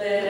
live